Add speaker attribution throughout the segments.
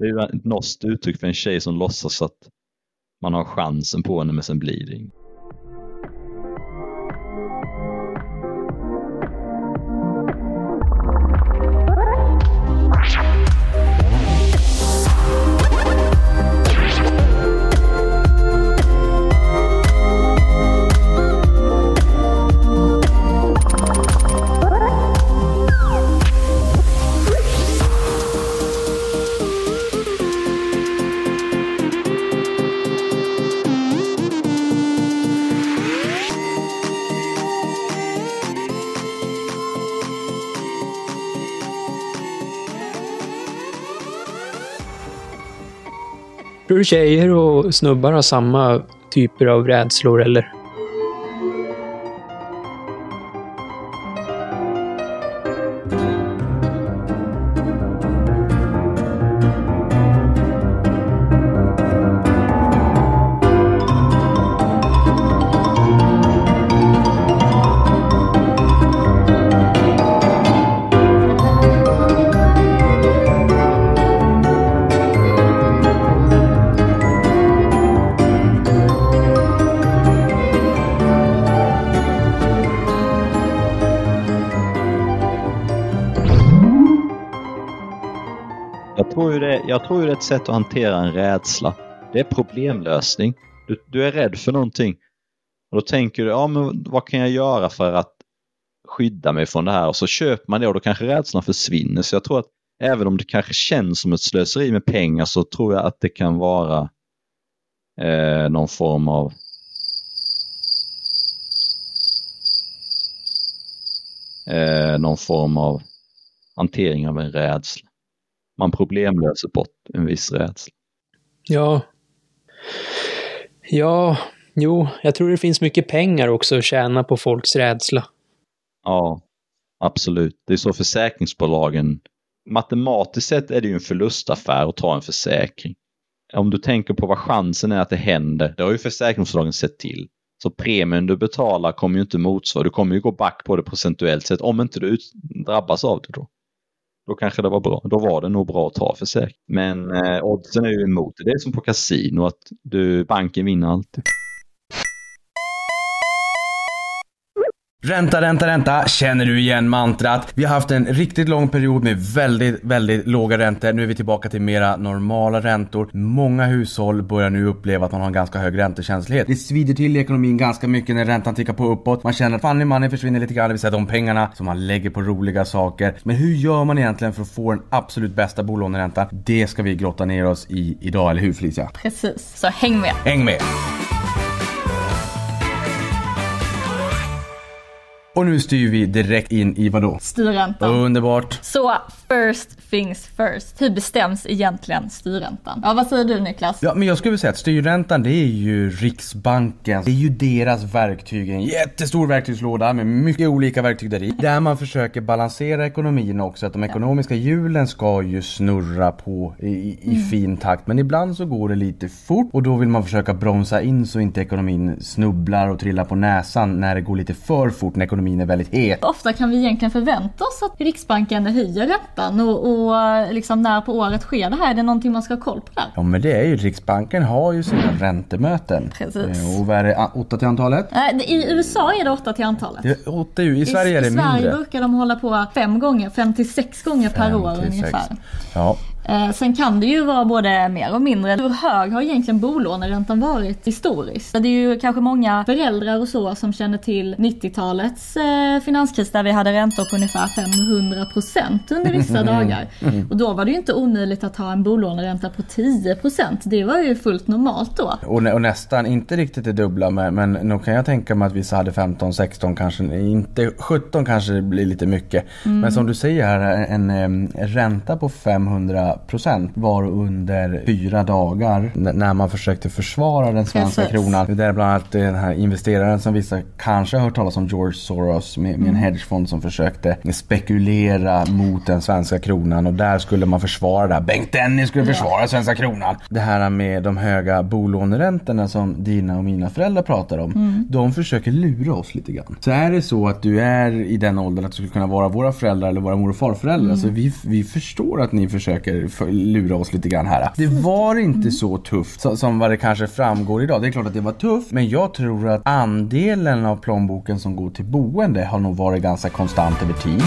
Speaker 1: Det är ju ett norskt uttryck för en tjej som låtsas att man har chansen på henne men sen blir det inget.
Speaker 2: Tror du tjejer och snubbar har samma typer av rädslor, eller? Sätt att hantera en rädsla. Det är problemlösning. Du, du är rädd för någonting. Och då tänker du, ja men vad kan jag göra för att skydda mig från det här? Och så köper man det och då kanske rädslan försvinner. Så jag tror att även om det kanske känns som ett slöseri med pengar så tror jag att det kan vara eh, någon form av eh, någon form av hantering av en rädsla. Man problemlöser bort en viss rädsla. Ja. Ja, jo, jag tror det finns mycket pengar också att tjäna på folks rädsla.
Speaker 1: Ja, absolut. Det är så försäkringsbolagen... Matematiskt sett är det ju en förlustaffär att ta en försäkring. Om du tänker på vad chansen är att det händer, det har ju försäkringsbolagen sett till. Så premien du betalar kommer ju inte motsvara, du kommer ju gå back på det procentuellt sett om inte du drabbas av det då. Då kanske det var bra. Då var det nog bra att ta försäkring. Men eh, oddsen är ju emot det. Det är som på kasino att du, banken vinner alltid.
Speaker 3: Ränta, ränta, ränta. Känner du igen mantrat? Vi har haft en riktigt lång period med väldigt, väldigt låga räntor. Nu är vi tillbaka till mera normala räntor. Många hushåll börjar nu uppleva att man har en ganska hög räntekänslighet. Det svider till i ekonomin ganska mycket när räntan tickar på uppåt. Man känner att funny money försvinner lite grann, det vill säga de pengarna som man lägger på roliga saker. Men hur gör man egentligen för att få den absolut bästa bolåneräntan? Det ska vi grotta ner oss i idag, eller hur Felicia?
Speaker 4: Precis, så häng med.
Speaker 3: Häng med! Och nu styr vi direkt in i vadå?
Speaker 4: Styrräntan.
Speaker 3: Underbart.
Speaker 4: Så first things first. Hur bestäms egentligen styrräntan? Ja, vad säger du Niklas?
Speaker 3: Ja, men jag skulle säga att styrräntan det är ju Riksbanken. Det är ju deras verktyg. En jättestor verktygslåda med mycket olika verktyg där i. Där man försöker balansera ekonomin också. Att de ekonomiska hjulen ska ju snurra på i, i
Speaker 4: Mm.
Speaker 3: fin takt. Men ibland så går det lite fort och då vill man försöka bromsa in så inte ekonomin snubblar och trillar på näsan när det går lite för fort när ekonomin är väldigt het.
Speaker 4: Ofta kan vi egentligen förvänta oss att Riksbanken höjer räntan och, och liksom när på året sker det här? Är det någonting man ska ha koll på där?
Speaker 3: Ja men det är ju Riksbanken har ju sina räntemöten.
Speaker 4: Precis.
Speaker 3: Eh, Och vad är det? Ah, Åtta till antalet?
Speaker 4: Det- I USA är det åtta till antalet.
Speaker 3: Det är åtta. I Sverige är det
Speaker 4: I Sverige
Speaker 3: mindre.
Speaker 4: brukar de hålla på fem gånger, fem till sex gånger per år
Speaker 3: sex.
Speaker 4: ungefär.
Speaker 3: Ja.
Speaker 4: Eh, sen kan det ju vara både mer och mindre. Hur hög har egentligen bolåneräntan varit historiskt? Det är ju kanske många föräldrar och så som känner till 90-talets eh, finanskris där vi hade räntor på ungefär 500% under vissa dagar. Och då var det ju inte omöjligt att ha en bolåneränta på 10%. Det var ju fullt normalt då.
Speaker 3: Och, och nästan, inte riktigt det dubbla men, men nog kan jag tänka mig att vissa hade 15, 16 kanske, inte 17 kanske det blir lite mycket.
Speaker 4: Mm.
Speaker 3: Men som du säger här, en, em, ränta på 500% var under fyra dagar när man försökte försvara den svenska
Speaker 4: Precis.
Speaker 3: kronan. Det är bland annat den här investeraren som vissa kanske har hört talas om, George Soros med, med en
Speaker 4: Mm.
Speaker 3: hedgefond som försökte spekulera mot den svenska kronan och där skulle man försvara det här. Bengt Dennis skulle försvara svenska kronan. Det här med de höga bolåneräntorna som dina och mina föräldrar pratar om.
Speaker 4: Mm.
Speaker 3: De försöker lura oss lite grann. Så är det så att du är i den åldern att du skulle kunna vara våra föräldrar eller våra mor och farföräldrar.
Speaker 4: Mm.
Speaker 3: Så vi, vi förstår att ni försöker för, lura oss lite grann här. Det var inte så tufft som vad det kanske framgår idag. Det är klart att det var tufft, men jag tror att andelen av plånboken som går till boende har nog varit ganska konstant över tid.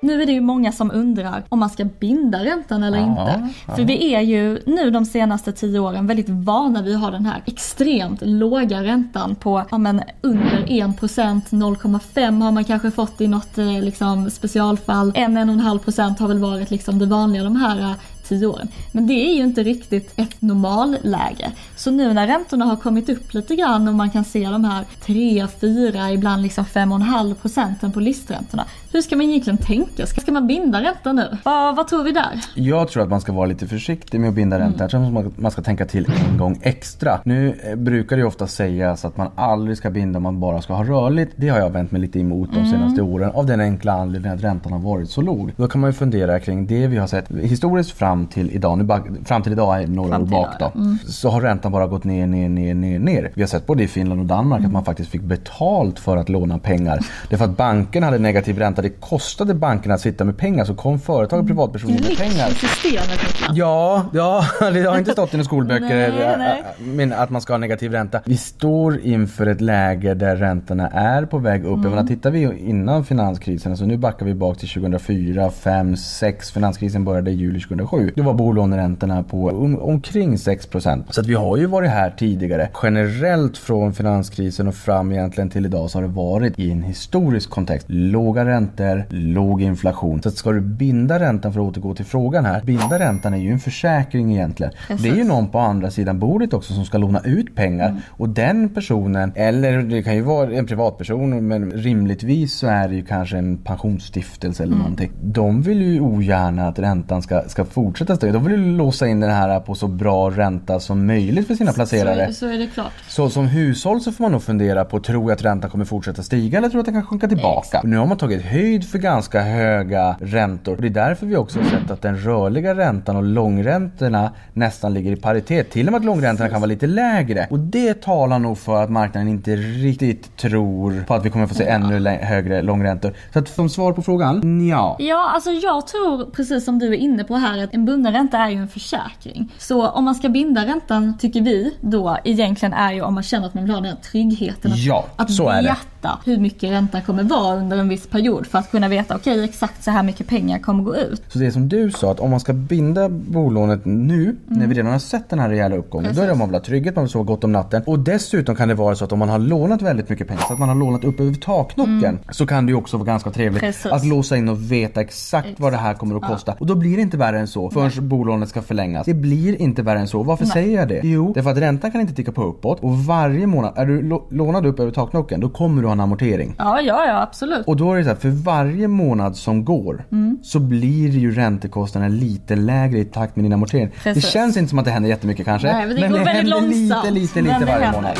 Speaker 4: Nu är det ju många som undrar om man ska binda räntan eller
Speaker 3: Ja,
Speaker 4: inte.
Speaker 3: ja.
Speaker 4: För vi är ju nu de senaste tio åren väldigt vana vid att ha den här extremt låga räntan på ja, men under 1%, 0,5 har man kanske fått i något eh, liksom, specialfall. 1-1,5% har väl varit liksom det vanliga de här eh, tio åren. Men det är ju inte riktigt ett normalläge. Så nu när räntorna har kommit upp lite grann och man kan se de här 3, 4, ibland liksom 5,5 procenten på listräntorna. Hur ska man egentligen tänka? Ska ska man binda räntan nu? Vad, vad tror vi där?
Speaker 3: Jag tror att man ska vara lite försiktig med att binda ränta. Jag tror att man- ska tänka till en gång extra. Nu eh, brukar det ju ofta sägas att man aldrig ska binda om man bara ska ha rörligt. Det har jag vänt mig lite emot de senaste åren av den enkla anledningen att räntan har varit så låg. Då kan man ju fundera kring det vi har sett historiskt fram till idag. Nu fram till idag är några år bak då. Så har räntan bara gått ner, ner, ner, ner, ner. Vi har sett både i Finland och Danmark att man faktiskt fick betalt för att låna pengar. Det är för att banken hade negativ ränta. Det kostade bankerna att sitta med pengar. Så kom företag och privatpersoner med pengar.
Speaker 4: systemet.
Speaker 3: Ja, ja, det har inte stått i några skolböcker
Speaker 4: Nej, nej.
Speaker 3: äh, äh, att man ska ha negativ ränta. Vi står inför ett läge där räntorna är på väg upp. Jag menar, tittar vi innan finanskrisen, alltså nu backar vi bak till 2004, 5, 6. Finanskrisen började i juli 2007. Då var bolåneräntorna på om, omkring 6%. Så att vi har ju varit här tidigare. Generellt från finanskrisen och fram egentligen till idag så har det varit i en historisk kontext. Låga räntor, låg inflation. Så ska du binda räntan för att återgå till frågan här. Binda räntan är ju en försäkring egentligen. Det är ju någon på andra sidan bordet också som ska låna ut pengar. Och den personen, eller det kan ju vara en privatperson men rimligtvis så är det ju kanske en pensionsstiftelse eller någonting. De vill ju ogärna att räntan ska, ska fortsätta stiga. De vill ju låsa in den här på så bra ränta som möjligt för sina placerare.
Speaker 4: Så, så är det klart.
Speaker 3: Så som hushåll så får man nog fundera på, tror jag att räntan kommer fortsätta stiga eller tror jag att den kan sjunka tillbaka? Nu har man tagit höjd för ganska höga räntor. Och det är därför vi också har sett att den rörliga räntan och långräntorna nästan ligger i paritet. Till och med att långräntorna kan vara lite lägre. Och det talar nog för att marknaden inte riktigt tror på att vi kommer få se ännu lä- högre långräntor. Så att som svar på frågan, ja.
Speaker 4: Ja, alltså jag tror precis som du är inne på här att en bunden ränta är ju en försäkring. Så om man ska binda räntan tycker vi då egentligen är ju om man känner att man vill ha den här tryggheten. Att,
Speaker 3: Ja,
Speaker 4: att
Speaker 3: så är det.
Speaker 4: Veta hur mycket räntan kommer vara under en viss period för att kunna veta okej exakt så här mycket pengar kommer gå ut.
Speaker 3: Så det som du sa, att om man ska binda bolånet nu, när vi redan har sett den här rejäla uppgången, då är det om man vill ha trygghet, man vill sova gott om natten. Och dessutom kan det vara så att om man har lånat väldigt mycket pengar, så att man har lånat upp över taknocken, så kan det ju också vara ganska trevligt
Speaker 4: Precis.
Speaker 3: att låsa in och veta exakt vad det här kommer att kosta. Och då blir det inte värre än så förrän bolånet ska förlängas. Det blir inte värre än så. Varför säger jag det? Jo, därför att räntan kan inte ticka på uppåt och varje månad, är du lå- lånad upp över taknocken, då kommer du ha en amortering.
Speaker 4: Ja, ja, ja absolut.
Speaker 3: Och då är det så här, för varje månad som går
Speaker 4: Mm.
Speaker 3: så blir ju räntekostnaderna lite lägre i takt med din amortering.
Speaker 4: Precis.
Speaker 3: Det känns inte som att det händer jättemycket kanske.
Speaker 4: Nej, men det går väldigt
Speaker 3: händer
Speaker 4: långsamt.
Speaker 3: lite, lite,
Speaker 4: Men
Speaker 3: lite
Speaker 4: det
Speaker 3: varje månad.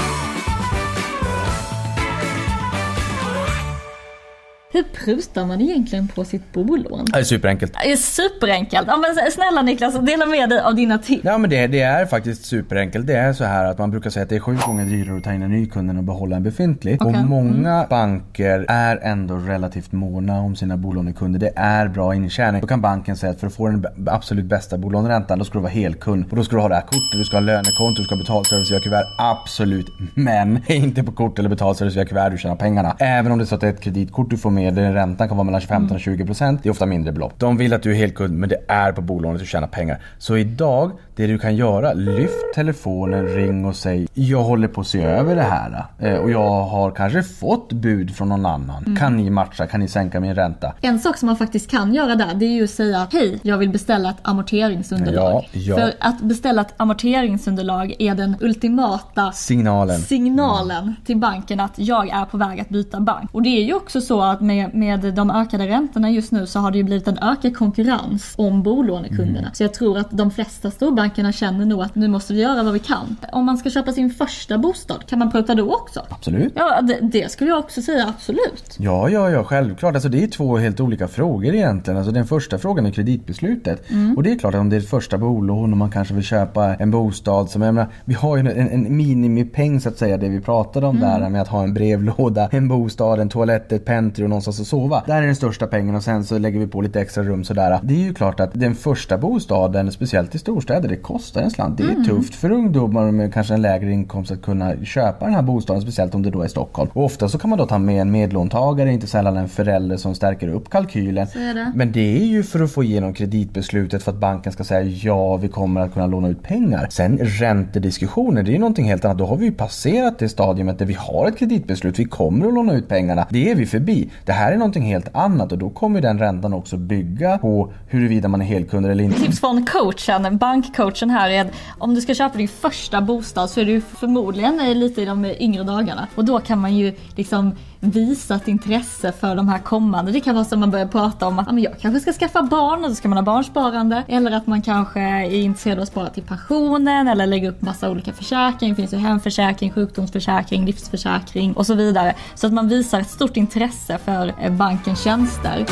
Speaker 4: Hur prutar man egentligen på sitt bolån?
Speaker 3: Det är superenkelt.
Speaker 4: Det är superenkelt. Ja, men snälla Niklas, dela med dig av dina tips.
Speaker 3: Ja men det, det är faktiskt superenkelt. Det är så här att man brukar säga att det är sju gånger dyrare att ta in en ny kund än att behålla en befintlig.
Speaker 4: Okej.
Speaker 3: Och många banker är ändå relativt måna om sina bolånekunder. Det är bra intjäning. Då kan banken säga att för att få den absolut bästa bolåneräntan då ska du vara helkund. Och då ska du ha det här kortet, du ska ha lönekonto, du ska ha betalservice via kuvert. Absolut. Men inte på kort eller betalservice via kuvert du tjänar pengarna. Även om det är så att det är ett kreditkort du får med där räntan kan vara mellan 15 och 20 procent. Det är ofta mindre belopp. De vill att du är helkund men det är på bolånet du tjänar pengar. Så idag, det du kan göra, lyft telefonen, ring och säg jag håller på att se över det här. eh, Och jag har kanske fått bud från någon annan. Kan ni matcha? Kan ni sänka min ränta?
Speaker 4: En sak som man faktiskt kan göra där, det är ju att säga hej, jag vill beställa ett amorteringsunderlag.
Speaker 3: Ja, ja.
Speaker 4: För att beställa ett amorteringsunderlag är den ultimata
Speaker 3: Signalen.
Speaker 4: signalen till banken att jag är på väg att byta bank. Och det är ju också så att med, med de ökade räntorna just nu så har det ju blivit en ökad konkurrens om bolånekunderna.
Speaker 3: Mm.
Speaker 4: Så jag tror att de flesta storbankerna känner nog att nu måste vi göra vad vi kan. Om man ska köpa sin första bostad, kan man pruta då också?
Speaker 3: Absolut.
Speaker 4: Ja, det, det skulle jag också säga absolut.
Speaker 3: Ja, ja, ja, självklart. Alltså det är två helt olika frågor egentligen. Alltså den första frågan är kreditbeslutet. Och det är klart att om det är ett första bolån och man kanske vill köpa en bostad som, jag menar, vi har ju en, en minimipeng så att säga, det vi pratade om där med att ha en brevlåda, en bostad, en toalett, ett pentry och någonstans att sova. Där är den största pengen och sen så lägger vi på lite extra rum sådär. Det är ju klart att den första bostaden, speciellt i storstäder, det kostar en slant. Det är mm. tufft för ungdomar med kanske en lägre inkomst att kunna köpa den här bostaden, speciellt om det då är Stockholm. Och ofta så kan man då ta med en medlåntagare, inte sällan en förälder som stärker upp kalkylen.
Speaker 4: Det.
Speaker 3: Men det är ju för att få igenom kreditbeslutet för att banken ska säga ja, vi kommer att kunna låna ut pengar. Sen räntediskussioner, det är ju någonting helt annat. Då har vi ju passerat det stadiumet där vi har ett kreditbeslut. Vi kommer att låna ut pengarna. Det är vi förbi. Det här är någonting helt annat och då kommer den räntan också bygga på huruvida man är helkund eller inte.
Speaker 4: Tips från coachen, bankcoachen här är att om du ska köpa din första bostad så är du förmodligen eh, lite i de yngre dagarna. Och då kan man ju liksom visat intresse för de här kommande. Det kan vara som man börjar prata om att ja, men jag kanske ska skaffa barn och då ska man ha barnsparande. Eller att man kanske är intresserad av att spara till pensionen eller lägga upp massa olika försäkringar. Det finns ju hemförsäkring, sjukdomsförsäkring, livsförsäkring och så vidare. Så att man visar ett stort intresse för eh, bankens tjänster.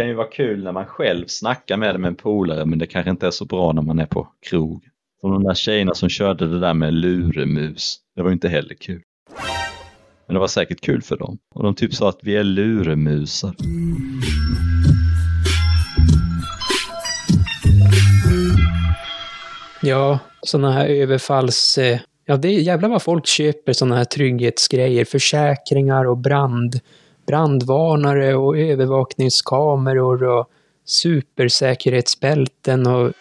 Speaker 1: Kan ju vara kul när man själv snackar med det med en polare men det kanske inte är så bra när man är på krog. Som de där tjejerna som körde det där med luremus. Det var ju inte heller kul. Men det var säkert kul för dem. Och de typ sa att vi är luremusar.
Speaker 5: Ja, sådana här överfalls... Eh, ja, det är jävlar vad folk köper sådana här trygghetsgrejer. Försäkringar och brand brandvarnare och övervakningskameror och supersäkerhetsbälten och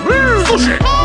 Speaker 5: mm,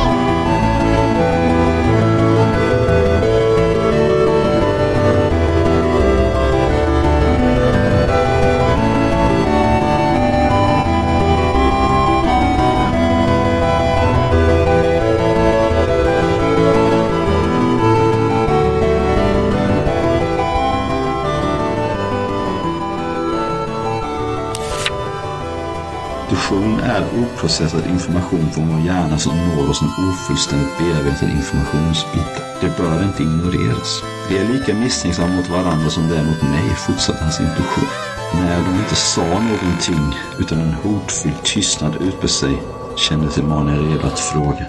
Speaker 1: oprocessad information från vår hjärna som når oss som ofullständigt bearbetad informationsbit. Det bör inte ignoreras. Vi är lika misstänksamma mot varandra som det är mot mig, fortsatte hans intuition. När de inte sa någonting utan en hotfylld tystnad utbröt sig kände sig Emanuel redo att fråga.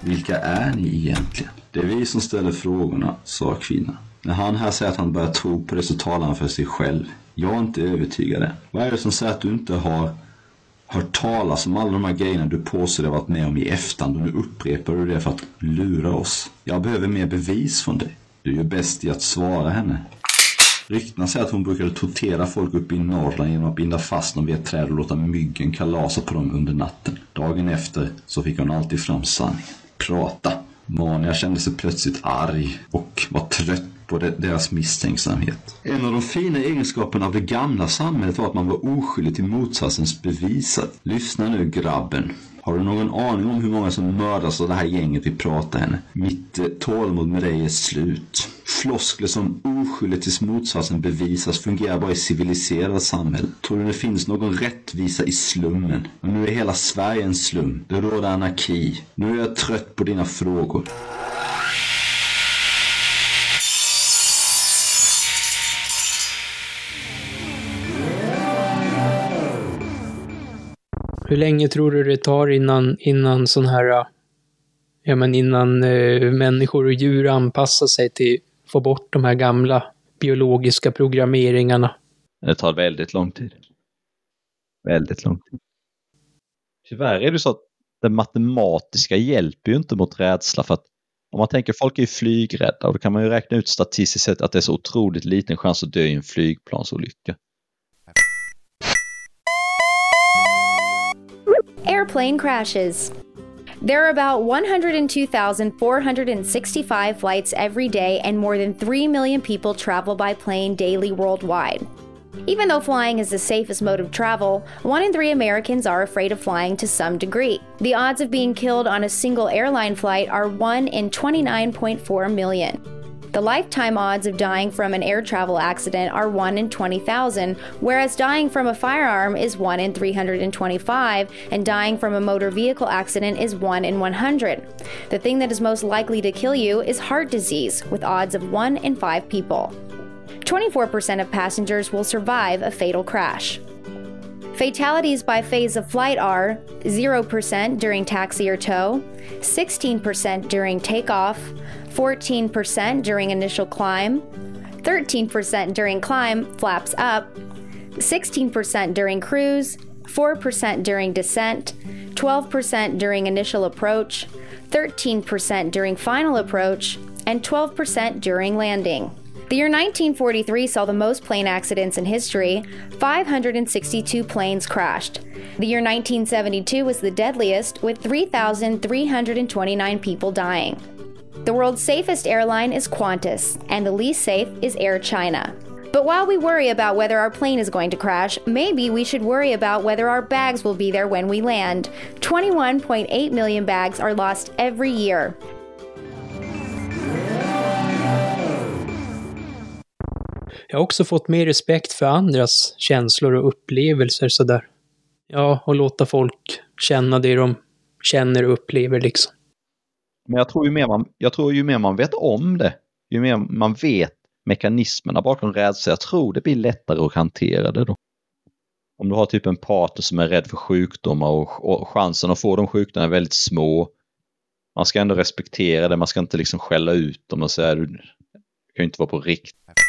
Speaker 1: Vilka är ni egentligen? Det är vi som ställer frågorna, sa kvinnan. När han här säger att han börjar tro på det så talar han för sig själv. Jag är inte övertygad. Vad är det som säger att du inte har hört talas om alla de här grejerna du påstår dig varit med om i efterhand och nu upprepar du det för att lura oss. Jag behöver mer bevis från dig. Du gör bäst i att svara henne. Ryktena säger att hon brukade tortera folk uppe i Norrland genom att binda fast dem vid ett träd och låta myggen kalasa på dem under natten. Dagen efter så fick hon alltid fram sanningen. Prata. Mania kände sig plötsligt arg och var trött på deras misstänksamhet. En av de fina egenskaperna av det gamla samhället var att man var oskyldig till motsatsens bevisad. Lyssna nu grabben. Har du någon aning om hur många som mördas av det här gänget vi pratar henne? Mitt eh, tålamod med dig är slut. Floskler som oskyldig tills motsatsen bevisas fungerar bara i civiliserade samhällen. Tror du det finns någon rättvisa i slummen? Och nu är hela Sverige en slum. Det råder anarki. Nu är jag trött på dina frågor.
Speaker 5: Hur länge tror du det tar innan, innan sån här, äh, ja men innan eh, människor och djur anpassar sig till att få bort de här gamla biologiska programmeringarna?
Speaker 1: Det tar väldigt lång tid. Väldigt lång tid. Tyvärr är det så att det matematiska hjälper ju inte mot rädsla för att om man tänker folk är ju flygrädda och då kan man ju räkna ut statistiskt sett att det är så otroligt liten chans att dö i en flygplansolycka.
Speaker 6: Airplane crashes. There are about 102,465 flights every day, and more than 3 million people travel by plane daily worldwide. Even though flying is the safest mode of travel, one in three Americans are afraid of flying to some degree. The odds of being killed on a single airline flight are 1 in 29.4 million. The lifetime odds of dying from an air travel accident are 1 in 20,000, whereas dying from a firearm is 1 in 325, and dying from a motor vehicle accident is 1 in 100. The thing that is most likely to kill you is heart disease, with odds of 1 in 5 people. 24% of passengers will survive a fatal crash. Fatalities by phase of flight are 0% during taxi or tow, 16% during takeoff, 14% during initial climb, 13% during climb, flaps up, 16% during cruise, 4% during descent, 12% during initial approach, 13% during final approach, and 12% during landing. The year 1943 saw the most plane accidents in history 562 planes crashed. The year 1972 was the deadliest, with 3,329 people dying. The world's safest airline is Qantas, and the least safe is Air China. But while we worry about whether our plane is going to crash, maybe we should worry about whether our bags will be there when we land. 21.8 million bags are lost every year.
Speaker 5: Jag har också fått mer respekt för andras känslor och upplevelser sådär. Ja, och låta folk känna det de känner och upplever liksom.
Speaker 1: Men jag tror ju mer man, jag tror ju mer man vet om det, ju mer man vet mekanismerna bakom rädsla, jag tror det blir lättare att hantera det då. Om du har typ en partner som är rädd för sjukdomar och, och chansen att få de sjukdomarna är väldigt små. Man ska ändå respektera det, man ska inte liksom skälla ut dem och säga du kan ju inte vara på riktigt.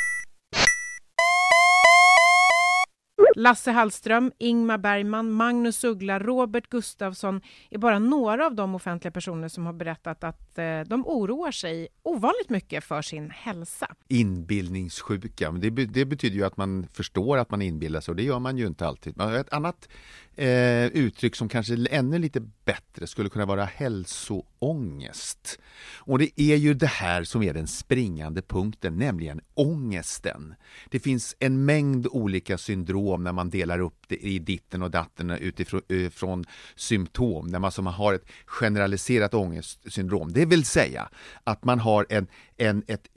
Speaker 7: Lasse Hallström, Ingmar Bergman, Magnus Uggla, Robert Gustafsson är bara några av de offentliga personer som har berättat att eh, de oroar sig ovanligt mycket för sin hälsa.
Speaker 8: Inbildningssjuka, det, det betyder ju att man förstår att man inbillar sig och det gör man ju inte alltid. Ett annat eh, uttryck som kanske ännu lite bättre skulle kunna vara hälsoångest. Och det är ju det här som är den springande punkten, nämligen ångesten. Det finns en mängd olika syndrom när man delar upp det i ditten och datten utifrån från symptom, när man som har ett generaliserat ångestsyndrom. Det vill säga att man har en, en, ett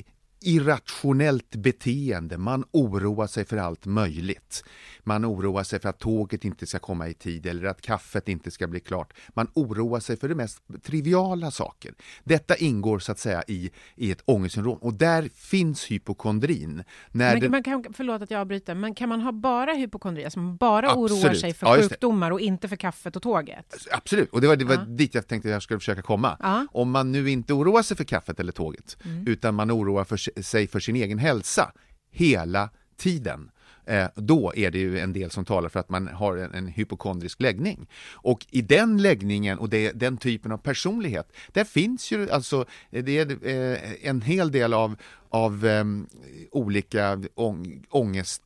Speaker 8: irrationellt beteende. Man oroar sig för allt möjligt. Man oroar sig för att tåget inte ska komma i tid eller att kaffet inte ska bli klart. Man oroar sig för de mest triviala saker. Detta ingår så att säga i, i ett ångestsyndrom och där finns hypokondrin.
Speaker 7: När men, den... man kan, förlåt att jag avbryter, men kan man ha bara hypokondri, alltså man bara Absolut. oroar sig för ja, sjukdomar och inte för kaffet och tåget?
Speaker 8: Absolut, och det var, det var ja. dit jag tänkte att jag skulle försöka komma. Ja. Om man nu inte oroar sig för kaffet eller tåget, mm. utan man oroar för, sig sig för sin egen hälsa hela tiden, Eh, då är det ju en del som talar för att man har en, en hypokondrisk läggning. Och i den läggningen och det, den typen av personlighet, där finns ju alltså det är, eh, en hel del av, av um, olika ång, ångest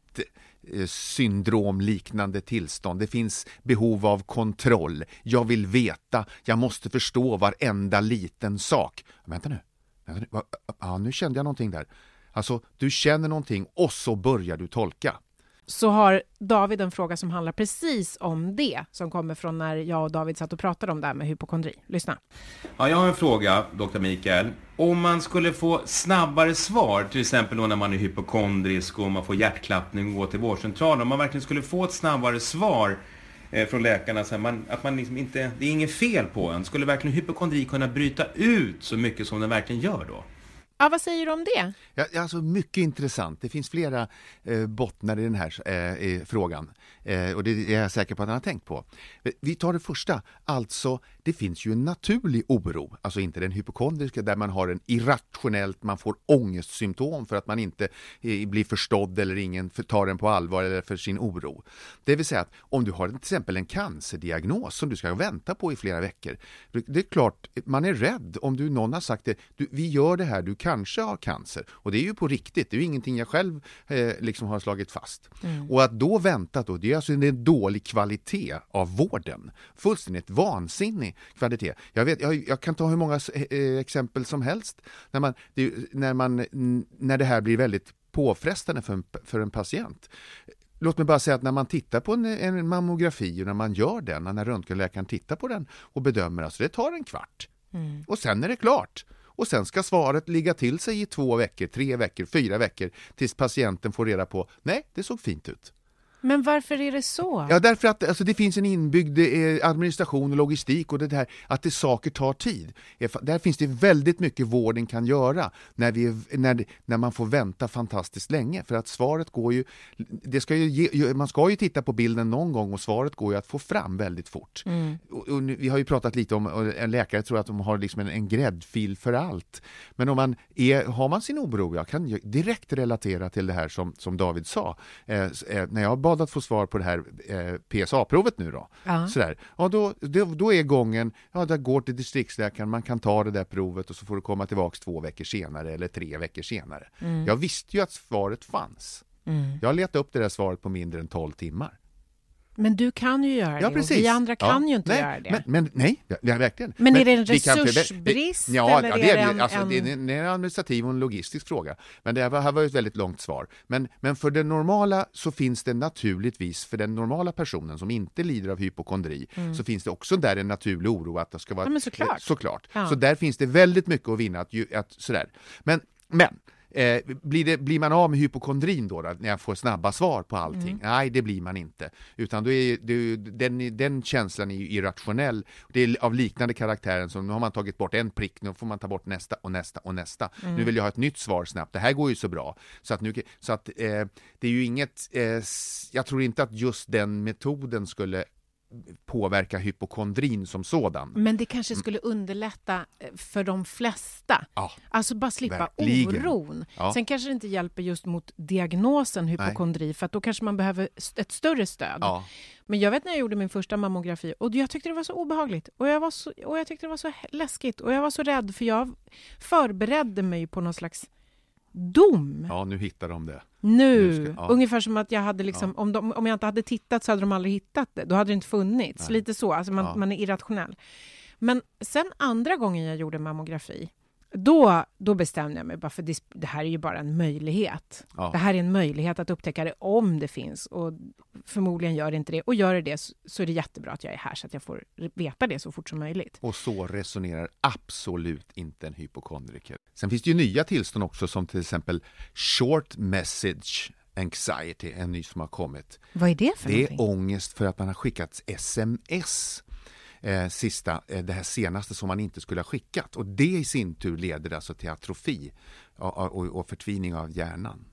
Speaker 8: eh, syndromliknande tillstånd. Det finns behov av kontroll. Jag vill veta, jag måste förstå varenda liten sak. Vänta nu. Ja, nu kände jag någonting där. Alltså, du känner någonting och så börjar du tolka
Speaker 7: så har David en fråga som handlar precis om det, som kommer från när jag och David satt och pratade om det här med hypokondri. Lyssna.
Speaker 9: Ja, jag har en fråga, Dr. Mikael. Om man skulle få snabbare svar, till exempel när man är hypokondrisk och man får hjärtklappning och går till vårdcentralen, om man verkligen skulle få ett snabbare svar Eh, från läkarna, så man, att man liksom inte, det är inget fel på en, skulle verkligen hypokondri kunna bryta ut så mycket som den verkligen gör då?
Speaker 7: Ja, vad säger du om det?
Speaker 8: Ja, alltså mycket intressant. Det finns flera eh, bottnar i den här eh, frågan eh, och det är jag säker på att han har tänkt på. Eh, vi tar det första, alltså det finns ju en naturlig oro, alltså inte den hypokondriska där man har en irrationellt, man får ångestsymptom för att man inte eh, blir förstådd eller ingen tar den på allvar eller för sin oro. Det vill säga att om du har till exempel en cancerdiagnos som du ska vänta på i flera veckor, det är klart man är rädd om du, någon har sagt det, du, vi gör det här, du kanske har cancer och det är ju på riktigt, det är ju ingenting jag själv eh, liksom har slagit fast. Mm. Och att då vänta då, det är alltså en dålig kvalitet av vården, fullständigt vansinnig kvalitet. Jag, vet, jag, jag kan ta hur många eh, exempel som helst när, man, det, när, man, när det här blir väldigt påfrestande för en, för en patient. Låt mig bara säga att när man tittar på en, en mammografi och när man gör den, när röntgenläkaren tittar på den och bedömer, alltså det tar en kvart. Mm. Och sen är det klart. Och sen ska svaret ligga till sig i två veckor, tre veckor, fyra veckor tills patienten får reda på, nej, det såg fint ut.
Speaker 7: Men varför är det så?
Speaker 8: Ja, därför att alltså, det finns en inbyggd eh, administration och logistik och det här att det saker tar tid. Där finns det väldigt mycket vården kan göra när, vi, när, när man får vänta fantastiskt länge. För att svaret går ju, det ska ju ge, man ska ju titta på bilden någon gång och svaret går ju att få fram väldigt fort.
Speaker 7: Mm.
Speaker 8: Och, och nu, vi har ju pratat lite om, en läkare tror att de har liksom en, en gräddfil för allt. Men om man är, har man sin oro, jag kan direkt relatera till det här som, som David sa. Eh, eh, när jag bad att få svar på det här eh, PSA-provet nu då,
Speaker 7: Ja.
Speaker 8: sådär, ja, då, då, då är gången, ja, där går till distriktsläkaren, man kan ta det där provet och så får du komma tillbaks två veckor senare eller tre veckor senare.
Speaker 7: Mm.
Speaker 8: Jag visste ju att svaret fanns.
Speaker 7: Mm.
Speaker 8: Jag letade upp det där svaret på mindre än 12 timmar.
Speaker 7: Men du kan ju göra
Speaker 8: Ja,
Speaker 7: det
Speaker 8: precis.
Speaker 7: och vi andra kan
Speaker 8: Ja,
Speaker 7: ju inte
Speaker 8: nej,
Speaker 7: göra det.
Speaker 8: Men, men nej, ja, verkligen.
Speaker 7: Men är det en
Speaker 8: vi kan-
Speaker 7: resursbrist,
Speaker 8: Ja,
Speaker 7: eller är
Speaker 8: det är
Speaker 7: det en-.
Speaker 8: Alltså,
Speaker 7: en-
Speaker 8: det är en, administrativ och en logistisk fråga. Men det här var ett väldigt långt svar. Men, men för det normala så finns det naturligtvis, för den normala personen som inte lider av hypokondri,
Speaker 7: Mm.
Speaker 8: så finns det också där en naturlig oro att det ska vara...
Speaker 7: Ja, men såklart.
Speaker 8: såklart. Så där finns det väldigt mycket att vinna. Att, att, sådär. Men, men Eh, blir, det, blir man av med hypokondrin då, då när jag får snabba svar på allting?
Speaker 7: Mm.
Speaker 8: Nej, det blir man inte. Utan då är, det, den, den känslan är ju irrationell. Det är av liknande karaktär som nu har man tagit bort en prick, nu får man ta bort nästa och nästa och nästa.
Speaker 7: Mm.
Speaker 8: Nu vill jag ha ett nytt svar snabbt. Det här går ju så bra. Så att, nu, så att eh, det är ju inget, eh, jag tror inte att just den metoden skulle påverka hypokondrin som sådan.
Speaker 7: Men det kanske skulle underlätta eh, för de flesta.
Speaker 8: Ja,
Speaker 7: Alltså bara slippa
Speaker 8: verkligen.
Speaker 7: oron.
Speaker 8: Ja.
Speaker 7: Sen kanske det inte hjälper just mot diagnosen hypokondri för att då kanske man behöver ett större stöd.
Speaker 8: Ja.
Speaker 7: Men jag vet när jag gjorde min första mammografi och jag tyckte det var så obehagligt och jag, var så, och jag tyckte det var så läskigt och jag var så rädd för jag förberedde mig på någon slags dom.
Speaker 8: ja, nu hittar de det.
Speaker 7: Nu,
Speaker 8: Nu ska- ja.
Speaker 7: ungefär som att jag hade liksom, om, de, om jag inte hade tittat så hade de aldrig hittat det. Då hade det inte funnits.
Speaker 8: Nej.
Speaker 7: Lite så, alltså man,
Speaker 8: Ja.
Speaker 7: man är irrationell. Men sen andra gången jag gjorde mammografi, då, då bestämde jag mig bara för det, det här är ju bara en möjlighet.
Speaker 8: Ja.
Speaker 7: Det här är en möjlighet att upptäcka det om det finns och förmodligen gör det inte det. Och gör det det så, så är det jättebra att jag är här så att jag får veta det så fort som möjligt.
Speaker 8: Och så resonerar absolut inte en hypokondriker. Sen finns det ju nya tillstånd också som till exempel short message anxiety, en ny som har kommit.
Speaker 7: Vad är det för
Speaker 8: Det är
Speaker 7: någonting?
Speaker 8: ångest för att man har skickat sms eh, sista, eh, det här senaste som man inte skulle ha skickat. Och det i sin tur leder alltså till atrofi och, och, och förtvining av hjärnan.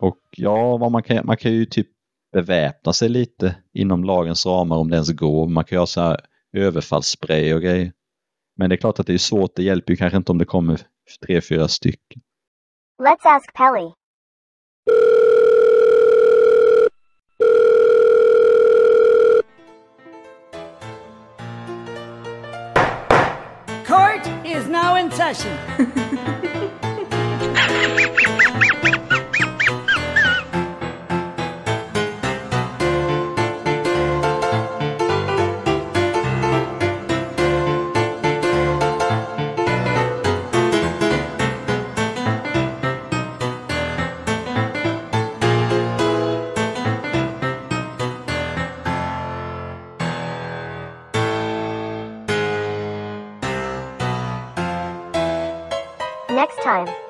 Speaker 1: Och ja, vad man, kan, man kan ju typ beväpna sig lite inom lagens ramar om det ens går. Man kan ha så här överfallsspray och grejer. Men det är klart att det är svårt. Det hjälper ju kanske inte om det kommer tre, fyra stycken.
Speaker 10: Let's ask Pelly.
Speaker 11: 这
Speaker 10: 是 time